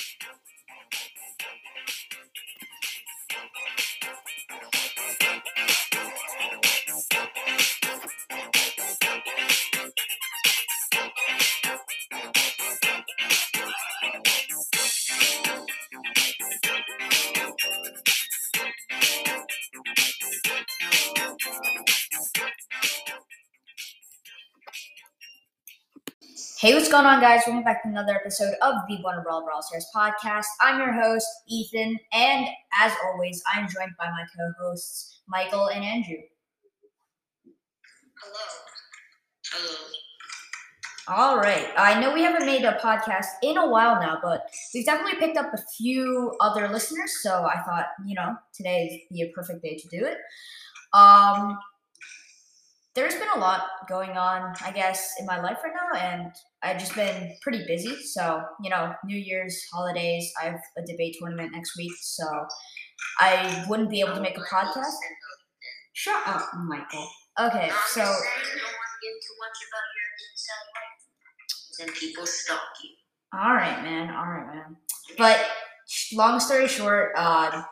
Hey, what's going on, guys? Welcome back to another episode of the One Brawl Brawl Stars podcast. I'm your host, Ethan, and as always, I'm joined by my co hosts, Michael and Andrew. Hello. Hello. All right. I know we haven't made a podcast in a while now, but we've definitely picked up a few other listeners, so I thought, you know, today would be a perfect day to do it. Um, there's been a lot going on, I guess, in my life right now, and I've just been pretty busy. So, you know, New Year's, holidays, I have a debate tournament next week, so I wouldn't be able to make a podcast. Shut up, Michael. Okay, so. You don't want to give too much about your inside life. Then people stalk you. All right, man. All right, man. But long story short, uh,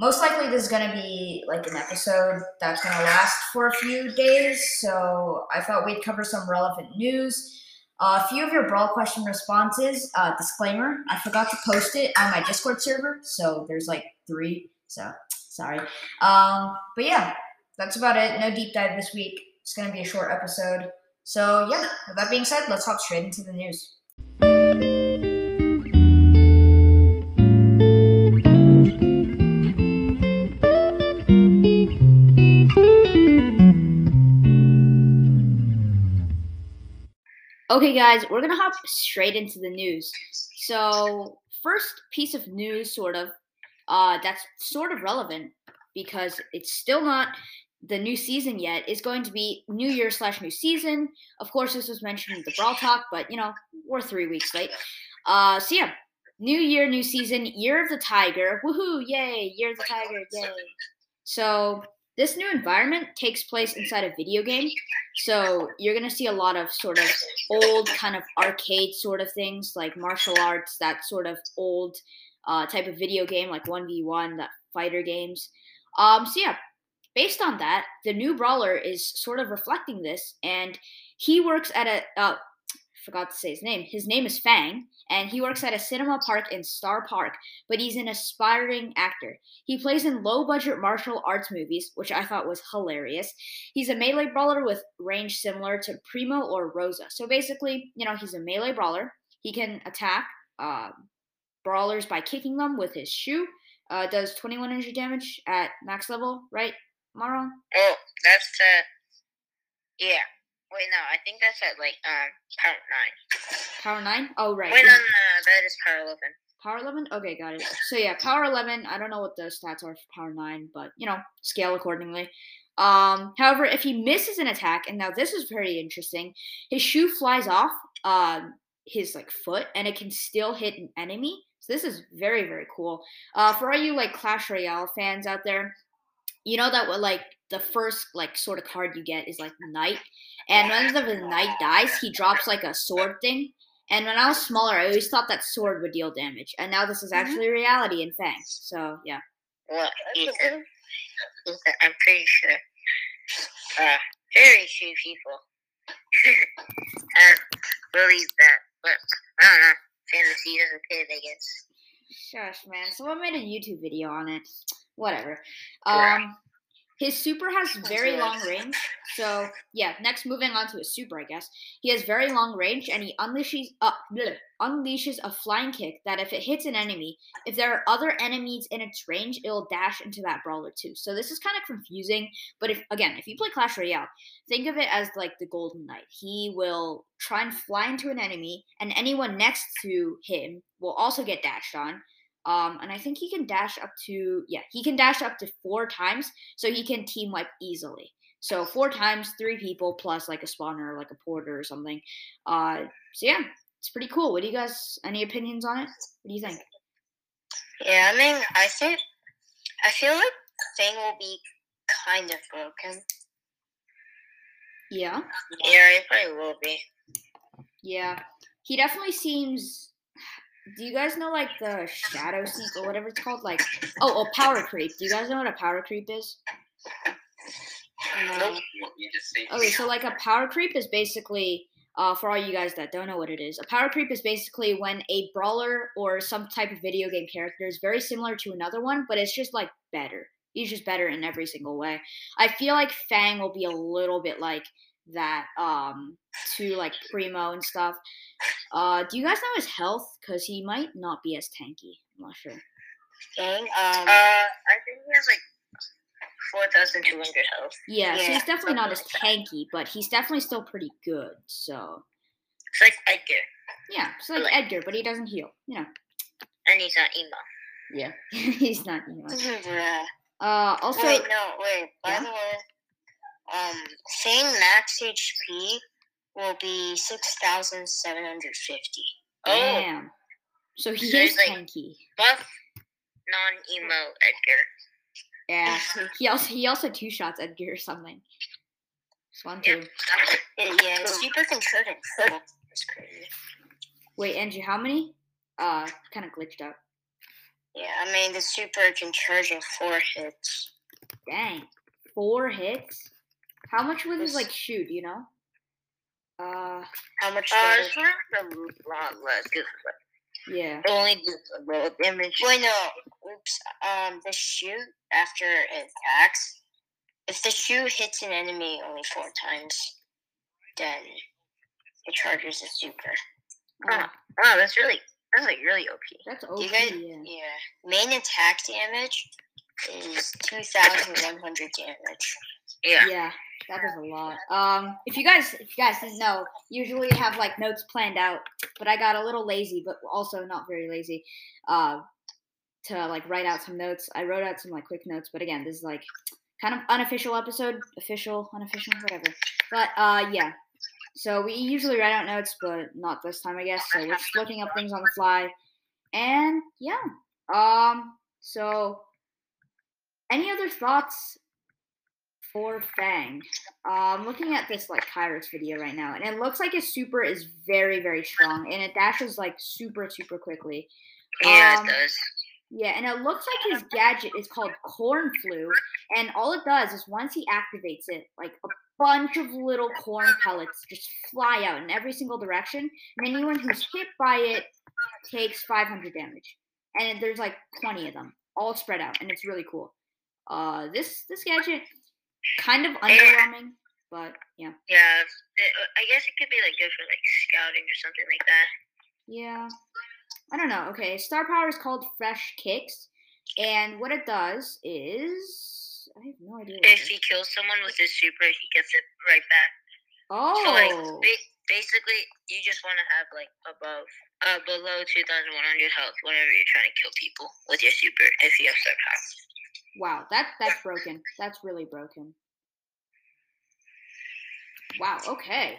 most likely this is gonna be like an episode that's gonna last for a few days. So I thought we'd cover some relevant news. Uh, a few of your brawl question responses. Uh, disclaimer: I forgot to post it on my Discord server, so there's like three. So sorry. Um, but yeah, that's about it. No deep dive this week. It's gonna be a short episode. So yeah. With that being said, let's hop straight into the news. Okay, guys, we're gonna hop straight into the news. So, first piece of news, sort of, uh, that's sort of relevant because it's still not the new season yet. Is going to be New Year slash new season. Of course, this was mentioned in the Brawl Talk, but you know we're three weeks late. Uh, so yeah, New Year, new season, Year of the Tiger. Woohoo! Yay! Year of the Tiger! Yay! So this new environment takes place inside a video game. So you're gonna see a lot of sort of old kind of arcade sort of things like martial arts, that sort of old uh, type of video game like 1v1, that fighter games. Um, so yeah, based on that, the new brawler is sort of reflecting this, and he works at a uh, forgot to say his name. His name is Fang, and he works at a cinema park in Starr Park, but he's an aspiring actor. He plays in low budget martial arts movies, which I thought was hilarious. He's a melee brawler with range similar to Primo or Rosa. So basically, you know, he's a melee brawler. He can attack uh, brawlers by kicking them with his shoe. Uh, does 21 energy damage at max level, right, Maron? Oh, that's the. Yeah. Wait, no, I think that's at like um power nine. Power 9? Oh, right. Wait, yeah. no, no, no, that is power eleven. Power 11? Okay, got it. So yeah, power 11. I don't know what the stats are for power 9, but you know, scale accordingly. Um, however, if he misses an attack, and now this is very interesting, his shoe flies off um, his like foot, and it can still hit an enemy. So this is very very cool. Uh, for all you like Clash Royale fans out there, you know that what like the first like sort of card you get is like Knight, and whenever the Knight dies, he drops like a sword thing. And when I was smaller, I always thought that sword would deal damage, and now this is actually reality in Fang. So yeah. What, Ethan? Ethan, I'm pretty sure. Uh, very few people uh, believe that, but I don't know. Fantasy doesn't fit, I guess. Shush, man. Someone made a YouTube video on it. Whatever. Um, his super has very long range. So yeah, next moving on to his super, I guess. He has very long range, and he unleashes uh, bleh, unleashes a flying kick that if it hits an enemy, if there are other enemies in its range, it'll dash into that brawler too. So this is kind of confusing. But if again, if you play Clash Royale, think of it as like the Golden Knight. He will try and fly into an enemy, and anyone next to him will also get dashed on. Um, and I think he can dash up to yeah, he can dash up to four times, so he can team wipe easily. So four times, three people plus like a spawner, like a porter or something. Uh, so yeah, it's pretty cool. What do you guys? Any opinions on it? What do you think? Yeah, I mean, I think, I feel like Thing will be kind of broken. Yeah, Yeah, it probably will be. yeah. He definitely seems. do you guys know like the shadow seek or whatever it's called? Like, oh, oh, power creep. Do you guys know what a power creep is? Nope. Okay, so like a power creep is basically, uh, for all you guys that don't know what it is, a power creep is basically when a brawler or some type of video game character is very similar to another one, but it's just like better. He's just better in every single way. I feel like Fang will be a little bit like that um to like Primo and stuff. Uh, do you guys know his health? Because he might not be as tanky. I'm not sure. Fang, um, uh, I think he has like four thousand two hundred health. Yeah, so he's definitely not as tanky, but he's definitely still pretty good. So It's like Edgar, yeah, it's like Like- Edgar, but he doesn't heal. You know. and he's not emo. Yeah, he's not. You know. Bruh. Uh, also, wait, no, wait. By Yeah? the way, um, Fang max HP will be six thousand seven hundred fifty. Oh, damn. So he So is he's like- tanky. buff, non-emo Edgar. Yeah. He also he also two shots Edgar or something. Just one Yep. two. Yeah, super controlling. That's crazy. Wait, Andrew, how many? Uh, kind of glitched out. Yeah, I mean the super can charge in four hits. Dang, four hits. How much would his This- like shoot? You know. Uh, How much? Uh, it's not a lot less. Yeah. only does a little damage. Wait, no. Oops. Um, the shoot after it attacks. If the shoot hits an enemy only four times, then it charges a super. Uh, Wow, that's really that's like really OP. that's Do OP. you guys? yeah. Yeah. Main attack damage is two thousand one hundred damage. Yeah. Yeah, that is a lot. Um, if you guys, if you guys didn't know, usually have like notes planned out, but I got a little lazy, but also not very lazy, uh, to like write out some notes. I wrote out some like quick notes, but again, this is like kind of unofficial episode, official, unofficial, whatever. But uh, yeah. So we usually write out notes, but not this time, I guess. So we're just looking up things on the fly, and yeah. Um. So, any other thoughts for Fang. I'm looking at this like Kairos video right now, and it looks like his super is very, very strong, and it dashes like super, super quickly. Yeah, Um, it does. Yeah, and it looks like his gadget is called Corn Flu, and all it does is once he activates it, like a bunch of little corn pellets just fly out in every single direction, and anyone who's hit by it takes 500 damage, and there's like 20 of them, all spread out, and it's really cool. Uh, this this gadget kind of underwhelming, but yeah, Yeah, it, I guess it could be like good for like scouting or something like that. yeah. I don't know. Okay, star power is called Fresh Kicks, and what it does is I have no idea. If he kills someone with his super, he gets it right back. Oh, So like ba- basically, you just want to have like above, uh, below two thousand one hundred health whenever you're trying to kill people with your super. If you have star power. Wow, that that's broken. That's really broken. Wow. Okay.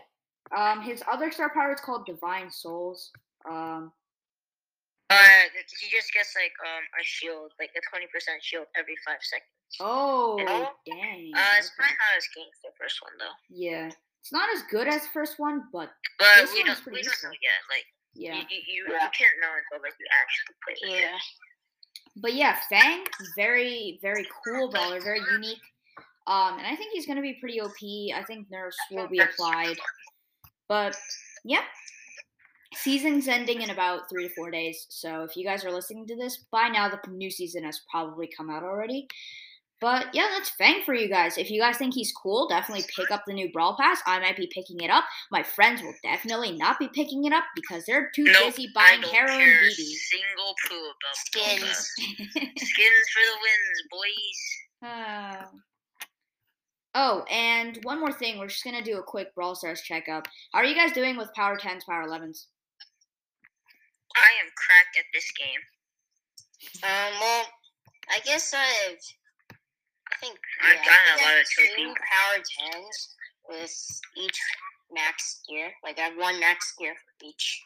Um, his other star power is called Divine Soles. Um, Uh, he just gets like um a shield, like a twenty percent shield every five seconds. oh, dang. Uh, it's okay. probably not as good as the first one though. Yeah, it's not as good as the first one, but But This we one's don't, pretty we don't know yet. Like yeah. you, you, you, Yeah. you can't know until like you actually play. with it. But yeah, Fang, very, very cool brawler, very unique. Um, and I think he's gonna be pretty OP. I think nerfs will be applied. But yeah. Season's ending in about three to four days. So if you guys are listening to this, by now the new season has probably come out already. But yeah, that's Fang for you guys. If you guys think he's cool, definitely pick up the new Brawl Pass. I might be picking it up. My friends will definitely not be picking it up because they're too Nope, busy I buying don't heroin care a BB. Single poo about Skins. Skins. Skins for the wins, boys. Uh, oh, and one more thing. We're just going to do a quick Brawl Stars checkup. How are you guys doing with Power 10s, Power 11s? I am cracked at this game. Um. Well, I guess I've. I think. I Yeah, got I a think I lot have of two trophies. power tens with each max gear. Like I have one max gear for each.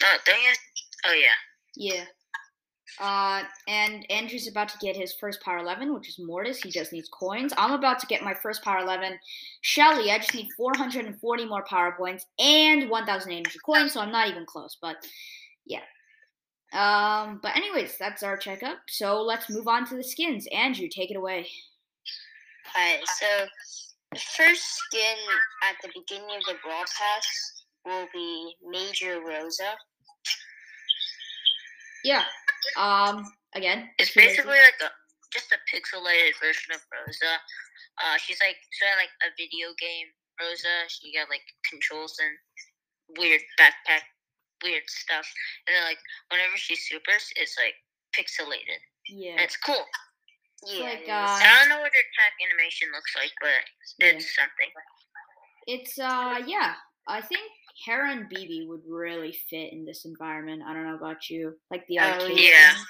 No, don't you? Oh yeah. Yeah. Uh, and Andrew's about to get his first Power 11, which is Mortis. He just needs coins. I'm about to get my first Power 11. Shelly, I just need 440 more power points and 1,000 energy coins, so I'm not even close. But yeah. Um, but anyways, that's our checkup. So let's move on to the skins. Andrew, take it away. Alright, so the first skin at the beginning of the Brawl Pass will be Major Rosa. Yeah. Um. Again, It's basically like a just a pixelated version of Rosa. Uh, she's like sort of like a video game Rosa. She got like controls and weird backpack, weird stuff. And then like whenever she supers, it's like pixelated. Yeah. And it's cool. Yeah, like, uh, I don't know what her attack animation looks like, but Yeah. it's something. It's uh yeah. I think Hera and BB would really fit in this environment. I don't know about you. Like the Oh, arcade. yeah. thing.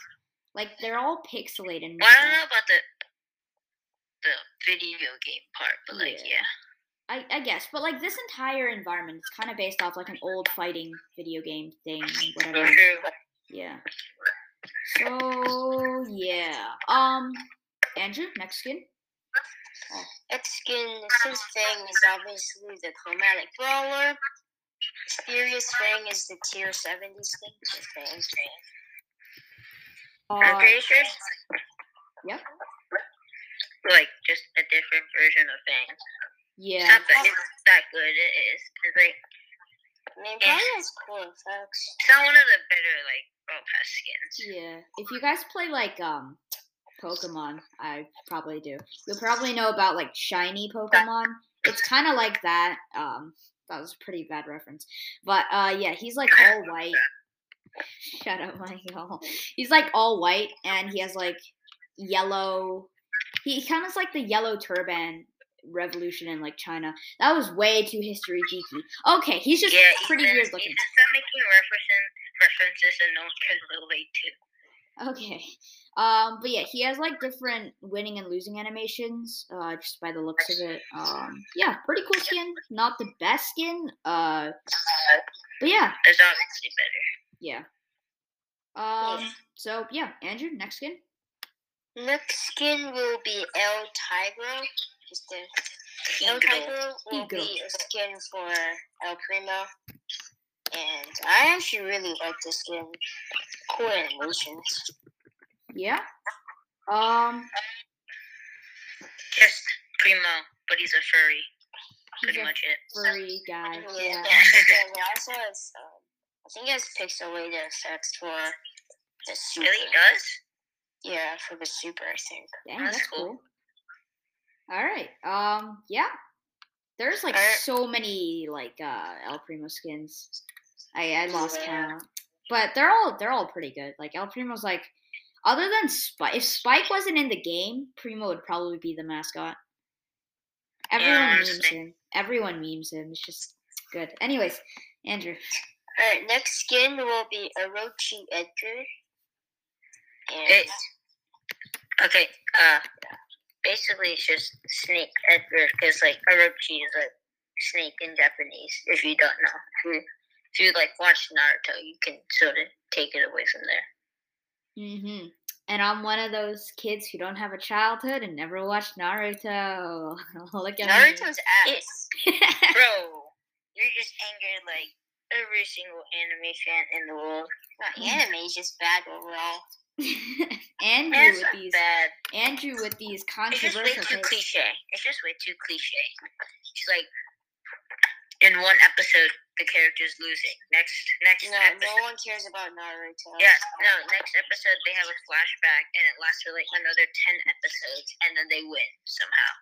Like they're all pixelated. and Well, I don't know about the the video game part, but like Yeah. yeah. I, I guess, but like this entire environment is kind of based off like an old fighting video game thing, whatever. Yeah. So yeah. Um, Andrew, next skin. Next skin, his thing is obviously the Chromatic Brawler. Furious Fang is the tier 70 skin. The Fang. I'm Uh, pretty sure. Yep. Like just a different version of Fang. Yeah. not that it's that good. It is. It's like I mean, probably has cool effects. it's not one of the better like Brawl Pass skins. Yeah. If you guys play like um Pokemon, I probably do. You'll probably know about like shiny Pokemon. It's kind of like that. Um, that was a pretty bad reference, but uh, yeah, he's like all white. Shut up, Michael. He's like all white, and he has like yellow. He kind of like the yellow turban revolution in like China. That was way too history geeky. Okay, he's just yeah, pretty Ethan, weird looking. Ethan, stop making references references and no one can relate to. Okay. Um, but yeah, he has like different winning and losing animations, uh, just by the looks of it. Um, yeah, pretty cool skin. Not the best skin, uh, but yeah, There's obviously better. yeah. Um, so yeah, Andrew, next skin. Next skin will be El Tigro. Just the El. Tigro will be a skin for El Primo. And I actually really like this skin. Cool animations. Yeah. Um, Just Primo, but he's a furry. Pretty a much it. furry guy. Yeah, Yeah. and it also has, um, I think it has pixelated effects for the super. Really does? Yeah, for the super, I think. Dang, That's that's cool. cool. All right. Um, yeah. There's like Alright. so many like uh El Primo skins. I I lost Yeah. count. But they're all they're all pretty good. Like El Primo's like other than Spike if Spike wasn't in the game, Primo would probably be the mascot. Everyone Yeah, memes him. Everyone memes him. It's just good. Anyways, Andrew. Alright, next skin will be Orochi Edgar. And It, okay, uh, basically it's just Snake Edgar, because, like, Orochi is like snake in Japanese, if you don't know. If you, if you like, watch Naruto, you can sort of take it away from there. Mm-hmm. And I'm one of those kids who don't have a childhood and never watched Naruto. Look at me. Naruto's ass. Bro, you're just angered, like, every single anime fan in the world. Not anime, is just bad overall. Andrew with these bad. Andrew with these controversial. It's just way too cliche. It's just way too cliche. It's like in one episode the character's losing. Next next No, episode no one cares about Naruto. Yeah, no, next episode they have a flashback and it lasts for like another ten episodes and then they win somehow.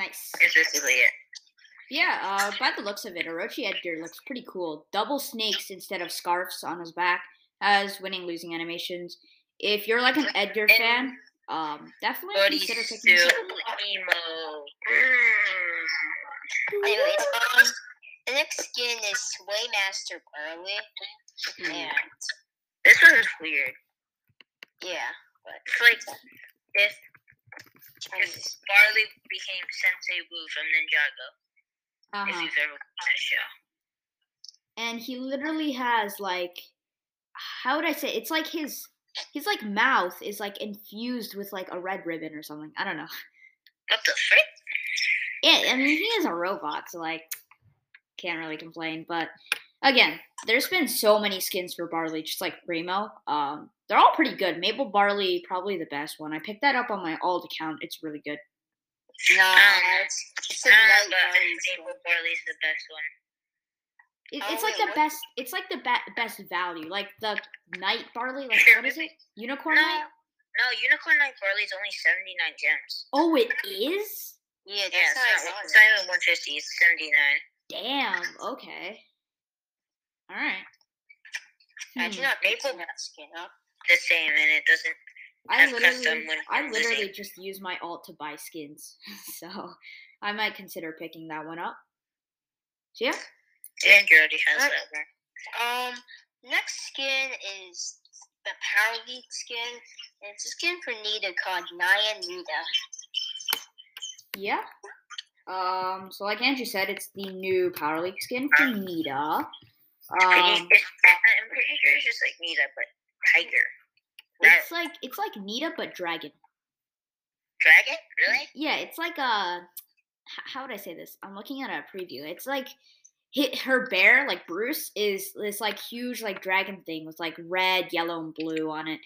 Nice. It's basically it. Yeah, uh, by the looks of it, Orochi Edgar looks pretty cool. Double snakes instead of scarves on his back. Has winning losing animations. If you're like an Edgar fan, um, definitely But he's consider still picking this up. emo. Anyways, um, the next skin is Swaymaster Barley. Hmm. And This one's weird. yeah, but It's like if if Barley became Sensei Wu from Ninjago. If Uh-huh. you've ever watched that show. And he literally has like, how would I say? It's like his his like mouth is like infused with like a red ribbon or something. I don't know. What the frick? Yeah, I mean he is a robot, so like can't really complain. But again, there's been so many skins for Barley, just like Primo. Um, they're all pretty good. Maple Barley, probably the best one. I picked that up on my alt account. It's really good. No, Um, it's, it's a Uh, night barley Maple. Barley's the best one. It, Oh, it's like wait, the what- best. It's like the be- best value. Like the night barley. Like what is it? Unicorn No, night. no, Unicorn Night Barley's only 79 gems. Oh, it is. Yeah, that's Yeah, it's how not, it's not even 150, it's 79. Damn. Okay. All right. I Hmm. do not picking that skin up. The same, and it doesn't. I literally, I literally losing. just use my alt to buy skins, so I might consider picking that one up. So yeah, you already has Alright. that one. Um, next skin is the Power League skin. It's a skin for Nita called Nian Nita. yeah. Um, so like Andrew said, it's the new Power League skin for Nita. Um, I'm pretty sure it's just like Nita, but tiger. It's like it's like Nita but dragon. Dragon? Really? Yeah, it's like a. How would I say this? I'm looking at a preview. It's like hit her bear, like Bruce, is this like huge like dragon thing with like red, yellow, and blue on it.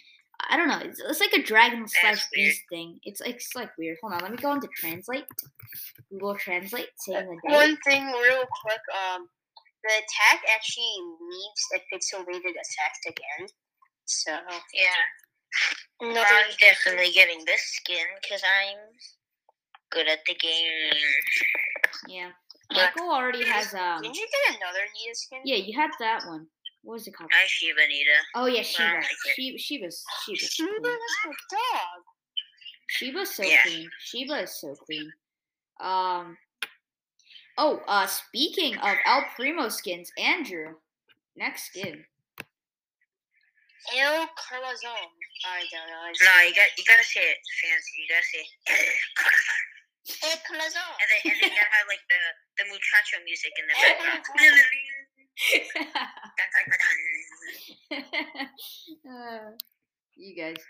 I don't know. It's, it's like a dragon slash beast thing. It's like it's like weird. Hold on, let me go into translate. Google Translate, saying the date. One thing, real quick, um, the attack actually leaves a pixelated effect again. So, Yeah. another. I'm definitely getting this skin because I'm good at the game. Yeah, Yeah. Michael already has um. Didn't you get another Nita skin? Yeah, you had that one. What was it called? I Shiba Nita. Oh yeah, I Shiba. like it. Shiba. Shiba's Shiba's Shiba, cool. that's my dog. Shiba's so Yeah. clean. Shiba is so clean. Um. Oh, uh, speaking of El Primo skins, Andrew, next skin. El Corazon. I don't know. I No, you got you gotta say it fancy. You gotta say El Corazon. and then and then you gotta have like the the muchacho music in the background. God. uh, you guys.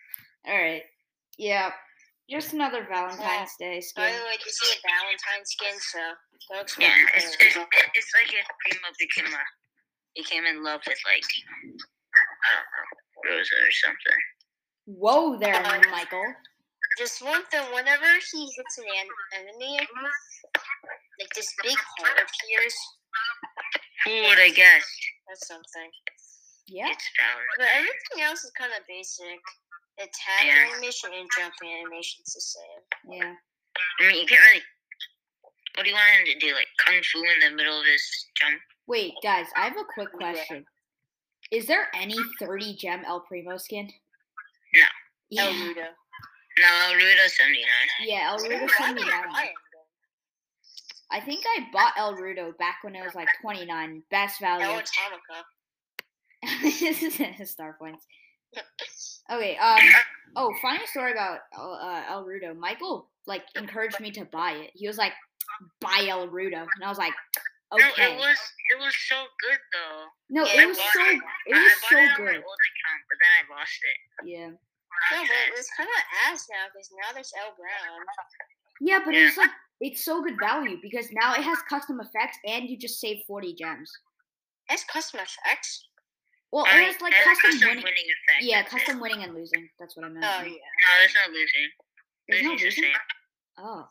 All right. Yeah. Just another Valentine's Day skin. By skin. the way, this is a Valentine skin, so don't expect Yeah, it's, anything. it's, it's like if Primo became a became in love with like I don't know Rosa or something. Whoa there, Michael. Just one thing, whenever he hits an en- enemy, like this big heart appears. Who would I guess? That's something. Yeah. It's Valentine. But everything else is kind of basic. Attack Yeah. animation and jumping animation's the same. Yeah. I mean, you can't really. What do you want him to do? Like kung fu in the middle of his jump? Wait, guys, I have a quick question. Is there any 30 gem El Primo skin? No. El Yeah. Rudo. No, El Rudo seventy nine. Yeah, El Rudo I 79. I think I bought El Rudo back when it was like 29. Best El value. Atomica. This is star points. Okay. Um. Oh, funny story about El- uh, El Rudo. Michael like encouraged me to buy it. He was like, "Buy El Rudo," and I was like, "Okay." No, "Okay." it was it was so good though. No, Yeah, it was so it. it was I bought so it on my good. old account, but then I lost it. Yeah. No, but it's kind of ass now because now there's El Brown. Yeah, but Yeah. it's like it's so good value because now it has custom effects and you just save 40 gems. That's custom effects. Well, I it like has custom, winning. effect. Yeah, that's it. custom winning and losing. That's what I meant. Oh yeah. No, there's no losing. There's no Losing's losing? Oh,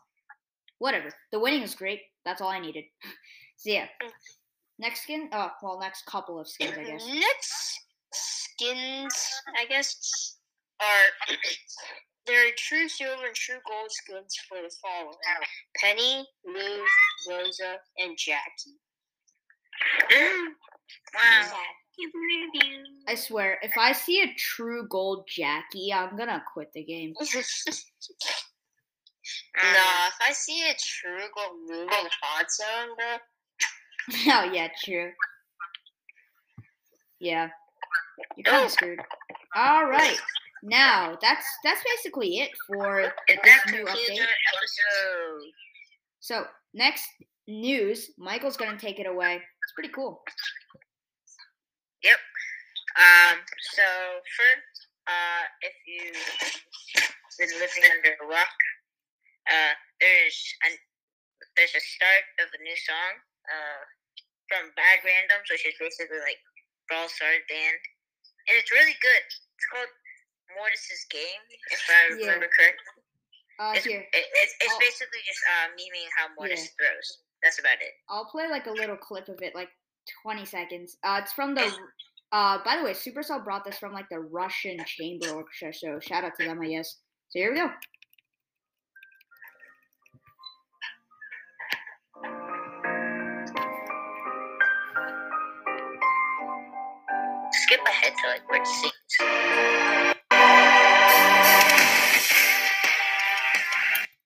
whatever. The winning is great. That's all I needed. so yeah, mm. next skin. Oh, well, next couple of skins, I guess. Next skins, I guess, are there are true silver and true gold skins for the following: Penny, Lou, Rosa, and Jackie. wow. I swear, if I see a true gold Jackie, I'm gonna quit the game. nah, Um, if I see a true gold Lou in hot zone, bro, oh yeah, true. Yeah, you're kind of screwed. All right, now that's that's basically it for this new update. So next news, Michael's gonna take it away. It's pretty cool. Um, so first, uh, if you've been living under a rock, uh, there's an there's a start of a new song. Uh, from Bad Randoms, which is basically like Brawl Stars band, and it's really good. It's called Mortis's Game, if I Yeah. remember correctly. Uh, It's, here, it, it's, basically just uh, memeing how Mortis Yeah. throws. That's about it. I'll play like a little clip of it, like 20 seconds. Uh, it's from the. Uh, by the way, Supercell brought this from like the Russian Chamber Orchestra, so shout out to them, I guess. So here we go. Skip ahead to like where it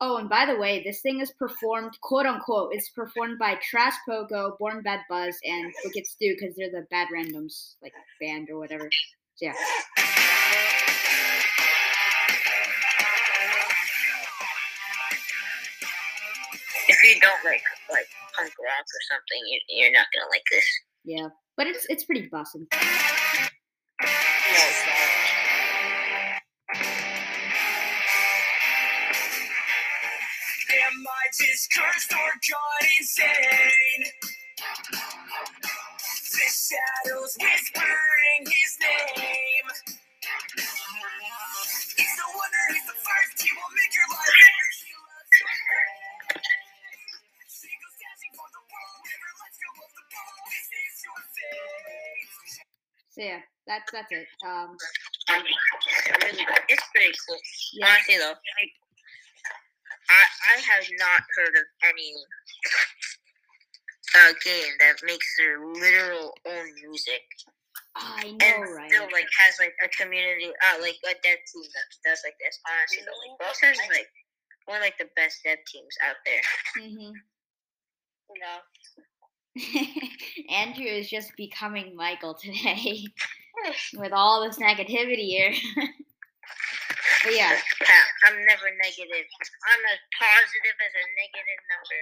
Oh, and by the way, this thing is performed, quote unquote, it's performed by Trash Poco, Born Bad Buzz, and Wicked Stu because they're the Bad Randoms, like band or whatever. So yeah. If you don't like like punk rock or something, you, you're not gonna like this. Yeah, but it's it's pretty bussin'. Am I just cursed or gone insane? The shadows whispering his name. It's no wonder he's the first. He will make your life worse. He loves you. She goes dancing for the world. Never lets go of the ball. This is your fate. So yeah, that's that's it. Um, Um, really, it's pretty cool. yeah, Honestly though, like, I have not heard of any uh, game that makes their literal own music I and right? still like has like a community, uh, like a dev team that does like this. Honestly though, like Brawl Stars is like one of like the best dev teams out there. hmm No. Andrew is just becoming Michael today with all this negativity here. But yeah, Pat, I'm never negative. I'm as positive as a negative number.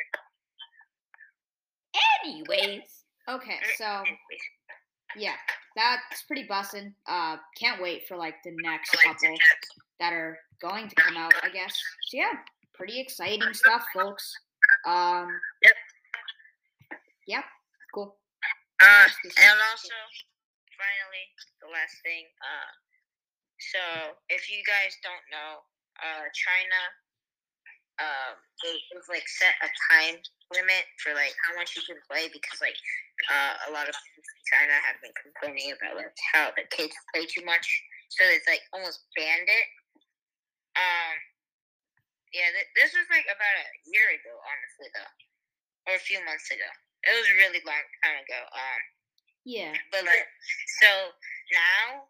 anyways. Okay, so yeah, that's pretty bussin'. Uh, can't wait for like the next couple that are going to come out, I guess. So yeah, pretty exciting stuff, folks. Um, Yep. Yep. Cool. Uh, Nice to see. and also, finally, the last thing. Uh, so if you guys don't know, uh, China, um, they, they've like set a time limit for like how much you can play because like uh, a lot of people in China have been complaining about like how the kids play too much, so it's like almost banned it. Um, yeah, th- this was like about a year ago, honestly though, or a few months ago. It was a really long time ago. Um. Yeah. But like, so now,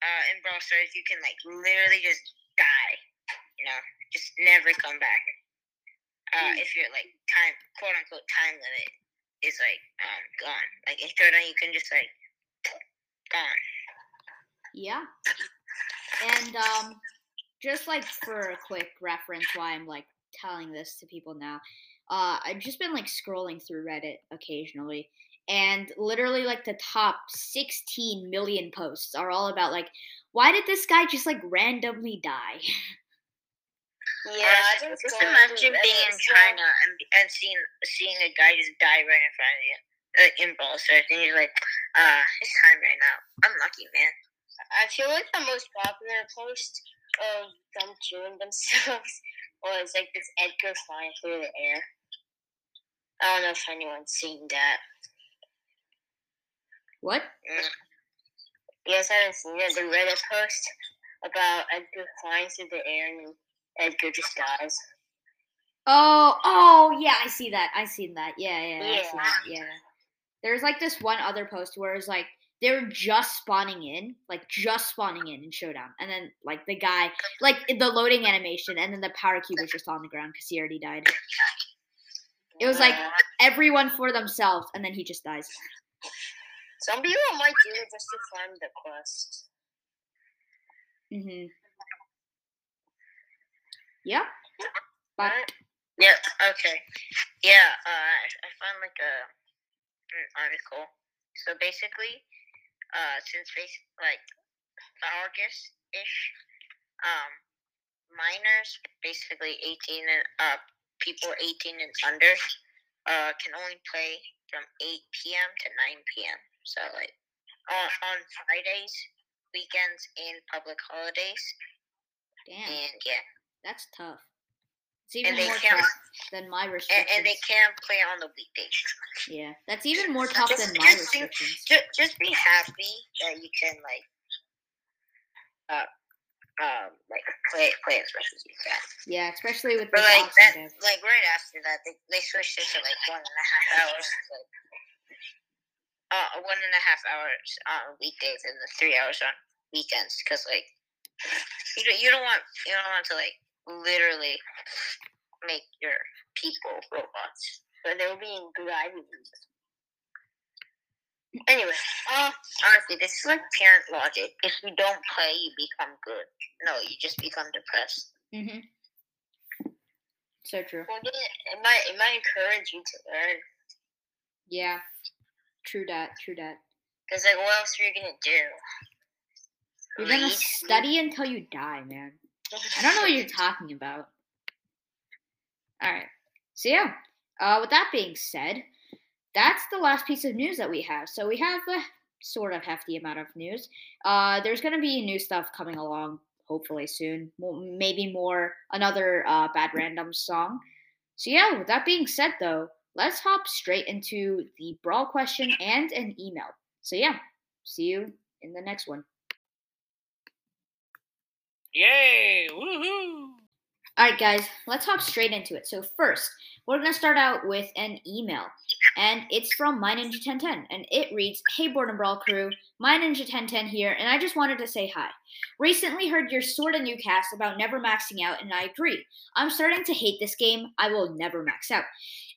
uh, in Brawl Stars, you can like literally just die. You know, just never come back. Uh, if your like time, quote unquote, time limit is like um gone. Like in Showdown, you can just like gone. Yeah. And um just like for a quick reference why I'm like telling this to people now. Uh I've just been like scrolling through Reddit occasionally and literally like the top 16 million posts are all about like why did this guy just like randomly die? Yeah, I just just imagine being in China and and seeing seeing a guy just die right in front of you. Like in Brawl Stars, and you're like, uh, it's time right now. I'm lucky, man. I feel like the most popular post of them killing themselves was like this Edgar flying through the air. I don't know if anyone's seen that. What? Mm. You guys haven't seen it? The Reddit post about Edgar flying through the air and Edgar just dies. Oh, oh yeah, I see that. I seen that. Yeah, yeah, I Yeah. that. Yeah. There's like this one other post where it's like they're just spawning in, like just spawning in in Showdown, and then like the guy, like the loading animation, and then the power cube was just on the ground because he already died. It was like everyone for themselves, and then he just dies. Some people might do it just to farm the quest. hmm Yep. But? Yep. Okay. Yeah. Uh, I found like a an article. So basically, uh, since basic like August ish, um, minors, basically eighteen and up, people eighteen and under, uh, can only play from 8 p.m. to 9 p.m. So like on, on Fridays, weekends, and public holidays. Damn, And yeah, that's tough. It's even more tough than my restrictions. and they can't play on the weekdays. yeah, that's even more tough Just- than my just restrictions. Just, just be happy that you can like uh um like play play as much as you can. Yeah, especially with But like that, like right after that, they, they switched it to like one and a half hours. Like, uh, one and a half hours on weekdays and the three hours on weekends. Because like, you don't, you don't want you don't want to like literally make your people robots. But they'll be in good items. Anyway, uh, Honestly, this is like parent logic. If you don't play, you become good. No, you just become depressed. Mm-hmm. So true. well, then it might it might encourage you to learn. Yeah. True that. True that. Because like, what else are you gonna do? You're gonna study until you die, man. I don't know what you're talking about. All right. So yeah. Uh, with that being said, that's the last piece of news that we have. So we have a sort of hefty amount of news. Uh, there's gonna be new stuff coming along, hopefully soon. Maybe more another uh, bad random song. So yeah. With that being said, though, let's hop straight into the brawl question and an email. So yeah. See you in the next one. Yay! Woohoo! All right, guys, let's hop straight into it. So first, we're gonna start out with an email, and it's from My Ninja 1010, and it reads, "Hey, and Brawl crew, My Ninja 1010 here, and I just wanted to say hi. Recently heard your sort of new cast about never maxing out, and I agree. I'm starting to hate this game. I will never max out.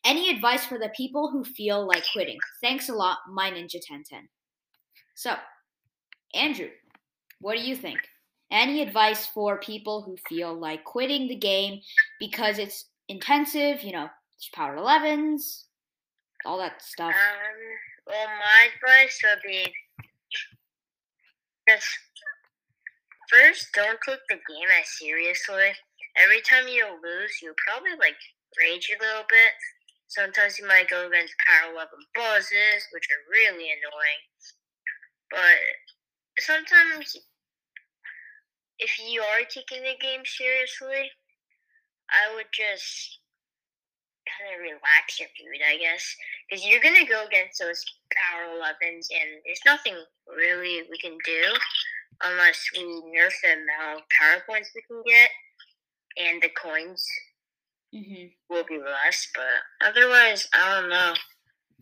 Any advice for the people who feel like quitting? Thanks a lot, My Ninja 1010." So, Andrew, what do you think? Any advice for people who feel like quitting the game because it's intensive, you know, it's power 11s, all that stuff. Um, well, my advice would be just first, don't take the game as seriously. Every time you lose, you'll probably like rage a little bit. Sometimes you might go against power 11 buzzes, which are really annoying. But sometimes, if you are taking the game seriously, I would just kind of relax your mood, I guess because you're gonna go against those power 11s, and there's nothing really we can do unless we nerf the amount of power points we can get, and the coins hmm will be less. But otherwise, I don't know.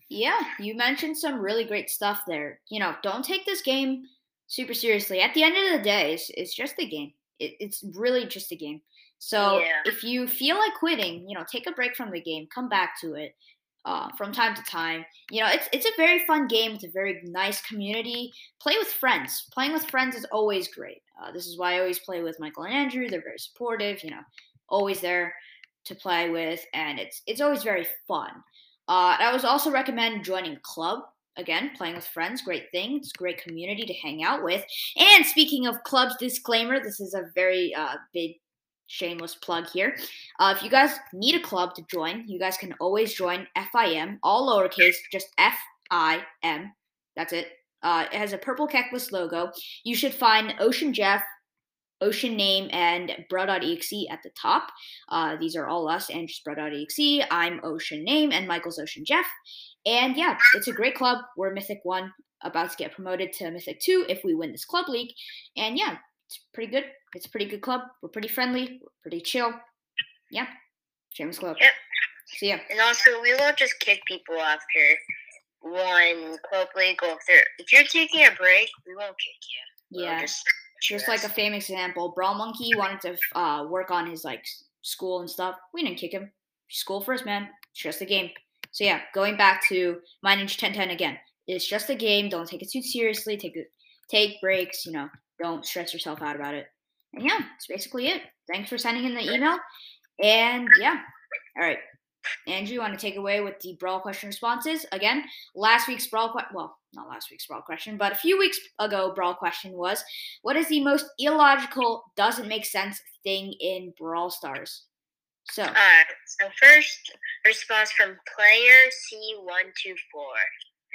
Yeah, you mentioned some really great stuff there. You know, don't take this game super seriously. At the end of the day, it's, it's just a game. It, it's really just a game. So Yeah. if you feel like quitting, you know, take a break from the game, come back to it uh, from time to time. You know, it's it's a very fun game. It's a very nice community. Play with friends. Playing with friends is always great. Uh, this is why I always play with Michael and Andrew. They're very supportive. You know, always there to play with, and it's it's always very fun. Uh, I would also recommend joining a club. Again, playing with friends, great thing. It's a great community to hang out with. And speaking of clubs, disclaimer: this is a very uh, big shameless plug here. Uh, if you guys need a club to join, you guys can always join FIM, all lowercase, just F I M. That's it. Uh, it has a purple Keckless logo. You should find Ocean Jeff, Ocean Name, and Bro.exe at the top. Uh, these are all us and just Bro.exe. I'm Ocean Name, and Michael's Ocean Jeff. And yeah, it's a great club. We're Mythic 1, about to get promoted to Mythic 2 if we win this club league. And yeah, it's pretty good. It's a pretty good club. We're pretty friendly. We're pretty chill. Yeah. James club. Yep. So yeah. And also, we won't just kick people after one club league. Or if, if you're taking a break, we won't kick you. We'll Yeah. just, Just like a famous example, Brawl Monkey wanted to uh, work on his like school and stuff. We didn't kick him. School first, man. It's just a game. So yeah, going back to My Ninja 1010 again. It's just a game. Don't take it too seriously. Take it, take breaks. You know, don't stress yourself out about it. And yeah, that's basically it. Thanks for sending in the email. And yeah, all right. Andrew, you want to take away with the brawl question responses again? Last week's brawl question, well, not last week's brawl question, but a few weeks ago, brawl question was, "What is the most illogical, doesn't make sense thing in Brawl Stars?" So Alright, so first response from player C124.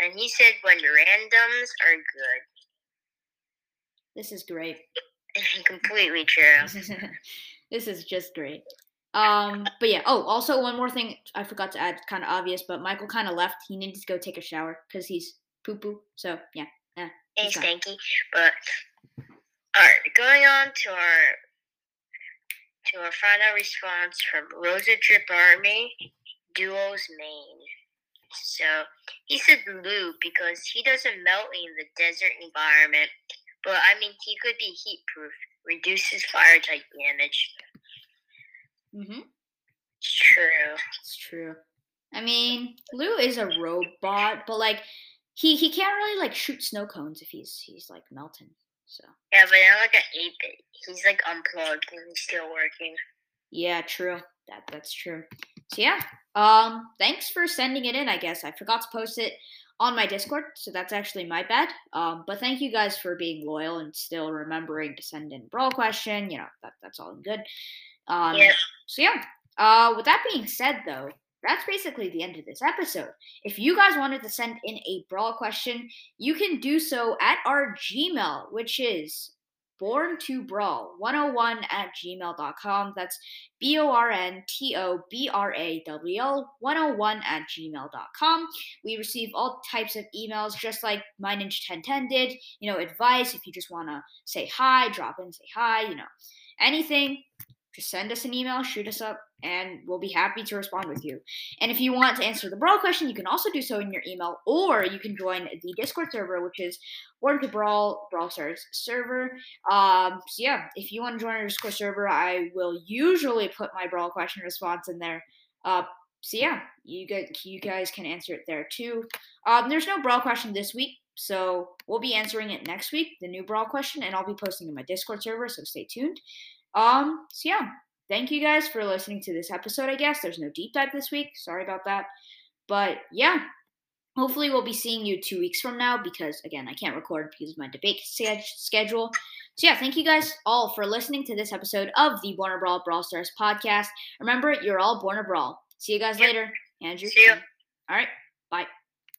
And he said when randoms are good. this is great. Completely true. this is just great. Um, but yeah. Oh, also one more thing I forgot to add, kind of obvious, but Michael kind of left. He needed to go take a shower because he's poo poo. So yeah. Hey, Okay. Stanky. But alright, going on to our to our final response from Rosa Drip Army, Duo's main. So he said Lou because he doesn't melt in the desert environment, but I mean he could be heat proof, reduces fire type damage. Mm-hmm. It's true. It's true. I mean, Lou is a robot, but like he he can't really like shoot snow cones if he's he's like melting. So Yeah, but not like an 8 bit. He's like unplugged and he's still working. yeah, true. That that's true. So yeah. Um, thanks for sending it in. I guess I forgot to post it on my Discord, so that's actually my bad. Um, but thank you guys for being loyal and still remembering to send in brawl question. You know that that's all good. Um, Yeah. So yeah. Uh, with that being said, though, that's basically the end of this episode. If you guys wanted to send in a brawl question, you can do so at our Gmail, which is born to brawl 101 at gmail.com. That's B O R N T O B R A W L 101 at gmail.com. We receive all types of emails, just like My Ninja 1010 did. You know, advice if you just want to say hi, drop in, say hi, you know, anything. Just send us an email, shoot us up, and we'll be happy to respond with you. And if you want to answer the Brawl question, you can also do so in your email, or you can join the Discord server, which is Born to Brawl Brawl Stars server. Um, so yeah, if you want to join our Discord server, I will usually put my Brawl question response in there. Uh, so yeah, you get you guys can answer it there too. Um, there's no Brawl question this week, so we'll be answering it next week, the new Brawl question, and I'll be posting in my Discord server. So stay tuned. Um, so yeah, thank you guys for listening to this episode. I guess there's no deep dive this week. Sorry about that, but yeah, hopefully we'll be seeing you two weeks from now because again, I can't record because of my debate sched- schedule. So yeah, thank you guys all for listening to this episode of the Born to Brawl Brawl Stars podcast. Remember, you're all born to brawl. See you guys Yep. later, Andrew. See ya. All right, bye.